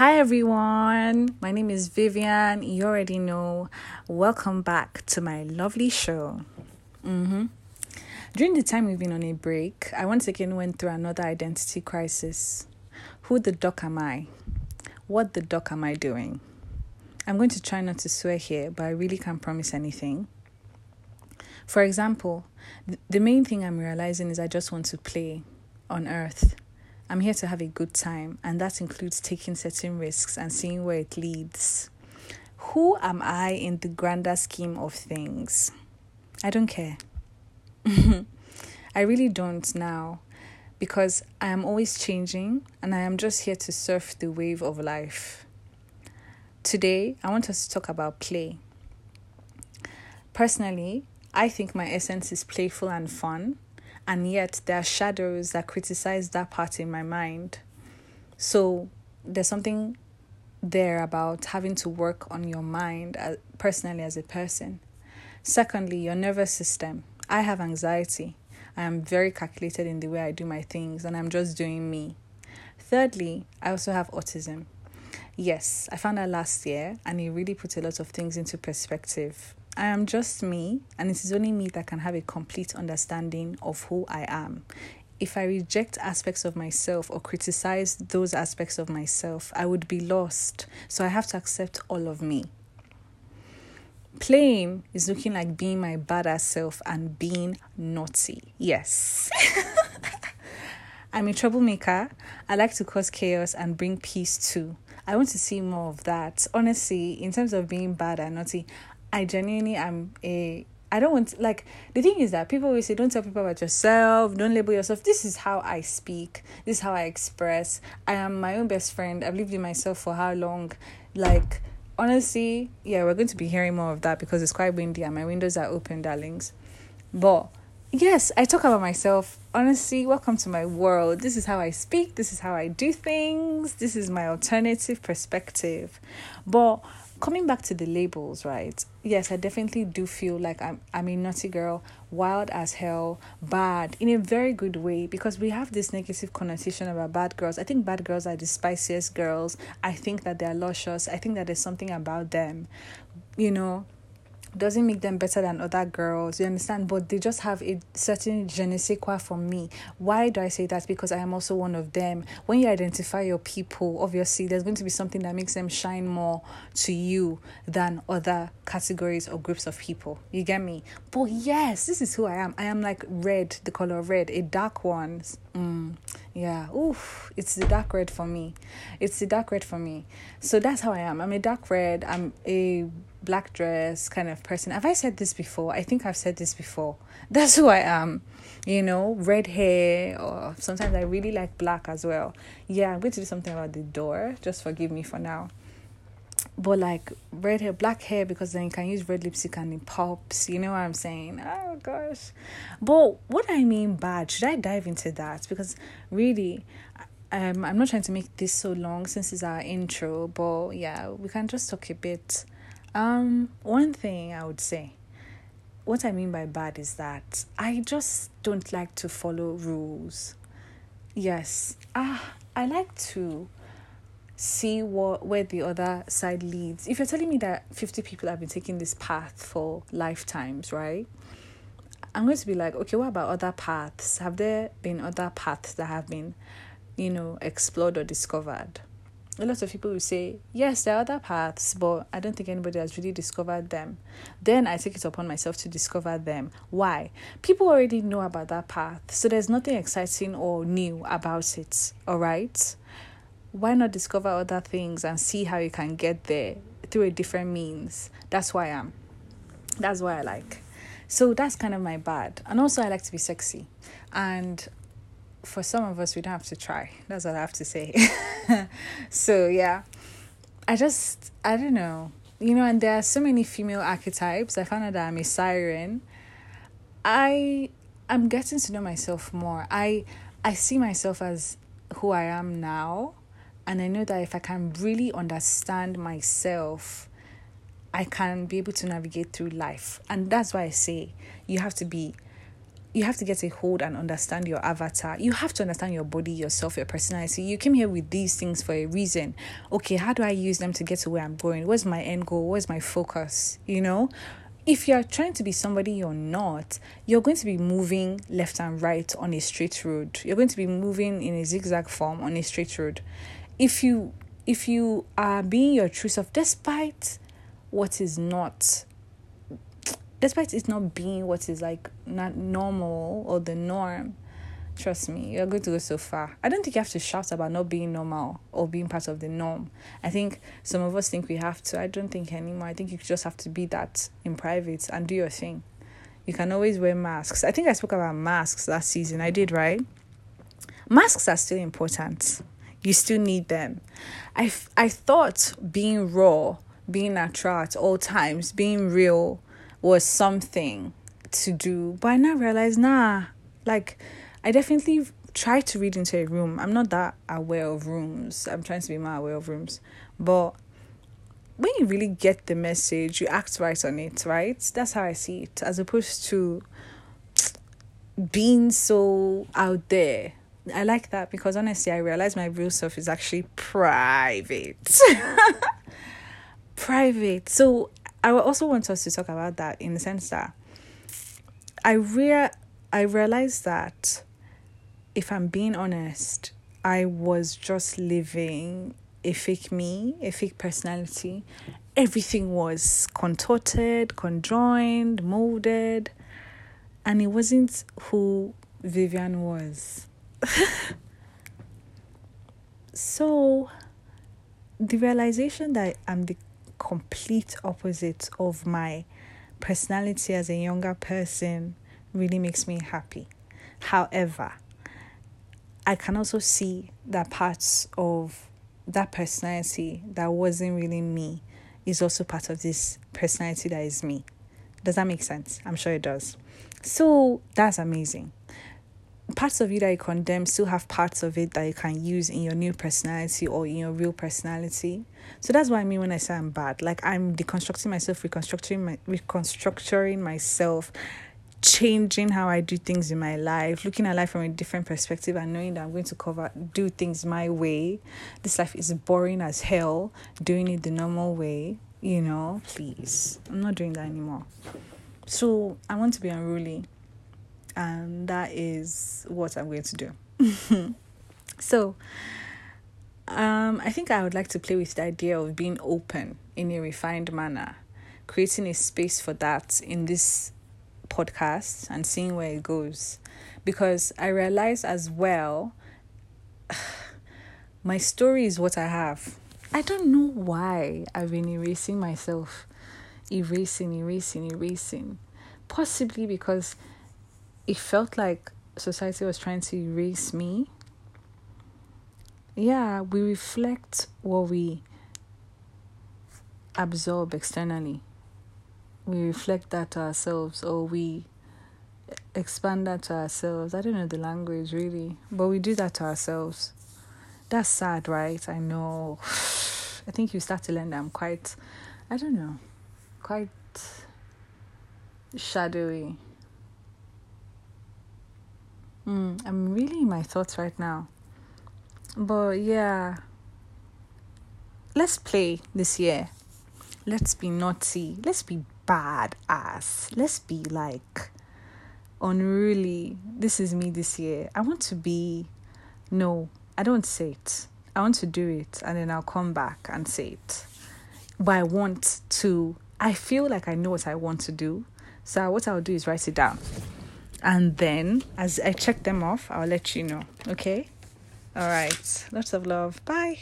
Hi everyone, my name is Vivian. You already know. Welcome back to my lovely show. Mm-hmm. During the time we've been on a break, I once again went through another identity crisis. Who the duck am I? What the duck am I doing? I'm going to try not to swear here, but I really can't promise anything. For example, the main thing I'm realizing is I just want to play on earth. I'm here to have a good time, and that includes taking certain risks and seeing where it leads. Who am I in the grander scheme of things? I don't care. I really don't now because I am always changing and I am just here to surf the wave of life. Today, I want us to talk about play. Personally, I think my essence is playful and fun and yet there are shadows that criticize that part in my mind. So there's something there about having to work on your mind as, personally as a person. Secondly, your nervous system. I have anxiety. I am very calculated in the way I do my things, and I'm just doing me. Thirdly, I also have autism. Yes, I found out last year, and it really put a lot of things into perspective. I am just me, and it is only me that can have a complete understanding of who I am. If I reject aspects of myself or criticize those aspects of myself, I would be lost. So I have to accept all of me. Playing is looking like being my badass self and being naughty. Yes. I'm a troublemaker. I like to cause chaos and bring peace too. I want to see more of that. Honestly, in terms of being bad and naughty, I genuinely am a I don't want like the thing is that people always say don't tell people about yourself, don't label yourself. This is how I speak, this is how I express. I am my own best friend. I've lived in myself for how long? Like honestly, yeah, we're going to be hearing more of that because it's quite windy and my windows are open, darlings. But yes, I talk about myself. Honestly, welcome to my world. This is how I speak, this is how I do things, this is my alternative perspective. But coming back to the labels, right? Yes, I definitely do feel like I'm I'm a naughty girl, wild as hell, bad in a very good way because we have this negative connotation about bad girls. I think bad girls are the spiciest girls. I think that they're luscious. I think that there's something about them. You know, doesn't make them better than other girls, you understand? But they just have a certain je ne sais quoi for me. Why do I say that? Because I am also one of them. When you identify your people, obviously, there's going to be something that makes them shine more to you than other categories or groups of people. You get me? But yes, this is who I am. I am like red, the color red, a dark one. Mm, yeah, oof, it's the dark red for me. It's the dark red for me. So that's how I am. I'm a dark red. I'm a black dress kind of person. Have I said this before? I think I've said this before. That's who I am. You know, red hair, or sometimes I really like black as well. Yeah, I'm going to do something about the door. Just forgive me for now. But like red hair, black hair, because then you can use red lipstick and it pops. You know what I'm saying? Oh gosh. But what I mean bad, should I dive into that? Because really, um, I'm not trying to make this so long since it's our intro, but yeah, we can just talk a bit um, one thing I would say, what I mean by bad is that I just don't like to follow rules. Yes, ah, I like to see what where the other side leads. If you're telling me that 50 people have been taking this path for lifetimes, right? I'm going to be like, okay, what about other paths? Have there been other paths that have been, you know, explored or discovered? A lot of people will say, yes, there are other paths, but I don't think anybody has really discovered them. Then I take it upon myself to discover them. Why? People already know about that path, so there's nothing exciting or new about it, all right? Why not discover other things and see how you can get there through a different means? That's why I am. That's why I like. So that's kind of my bad. And also, I like to be sexy. And for some of us, we don't have to try. That's what I have to say. so, yeah, I just, I don't know. You know, and there are so many female archetypes. I found out that I'm a siren. I I'm getting to know myself more. I I see myself as who I am now, and I know that if I can really understand myself, I can be able to navigate through life. And that's why I say you have to be you have to get a hold and understand your avatar. You have to understand your body, yourself, your personality. You came here with these things for a reason. Okay, how do I use them to get to where I'm going? What's my end goal? What's my focus? You know? If you're trying to be somebody you're not, you're going to be moving left and right on a straight road. You're going to be moving in a zigzag form on a straight road. If you if you are being your true self despite what is not despite it not being what is like not normal or the norm, trust me, you're going to go so far. I don't think you have to shout about not being normal or being part of the norm. I think some of us think we have to. I don't think anymore. I think you just have to be that in private and do your thing. You can always wear masks. I think I spoke about masks last season. I did, right? Masks are still important. You still need them. I, I thought being raw, being natural at all times, being real, was something to do. But I now realize, nah, like I definitely try to read into a room. I'm not that aware of rooms. I'm trying to be more aware of rooms. But when you really get the message, you act right on it, right? That's how I see it, as opposed to being so out there. I like that because honestly, I realize my real self is actually private. private. So I also want us to talk about that in the sense that I rea- I realized that if I'm being honest, I was just living a fake me, a fake personality. Everything was contorted, conjoined, molded, and it wasn't who Vivian was. so, the realization that I'm the complete opposite of my personality as a younger person really makes me happy. However, I can also see that parts of that personality that wasn't really me is also part of this personality that is me. Does that make sense? I'm sure it does. So that's amazing parts of you that you condemn still have parts of it that you can use in your new personality or in your real personality. So that's what I mean when I say I'm bad. Like I'm deconstructing myself, reconstructing my reconstructing myself, changing how I do things in my life, looking at life from a different perspective and knowing that I'm going to cover do things my way. This life is boring as hell, doing it the normal way, you know, please. I'm not doing that anymore. So I want to be unruly and that is what I'm going to do. so, um, I think I would like to play with the idea of being open in a refined manner, creating a space for that in this podcast and seeing where it goes. Because I realize as well, my story is what I have. I don't know why I've been erasing myself, erasing, erasing, erasing. Possibly because it felt like society was trying to erase me. Yeah, we reflect what we absorb externally. We reflect that to ourselves or we expand that to ourselves. I don't know the language really, but we do that to ourselves. That's sad, right? I know. I think you start to learn that I'm quite, I don't know, quite shadowy. Mm, I'm really in my thoughts right now. But yeah, let's play this year. Let's be naughty. Let's be bad ass. Let's be like unruly. This is me this year. I want to be. No, I don't say it. I want to do it and then I'll come back and say it. But I want to. I feel like I know what I want to do. So what I'll do is write it down and then as I check them off, I'll let you know. Okay? All right. Lots of love. Bye.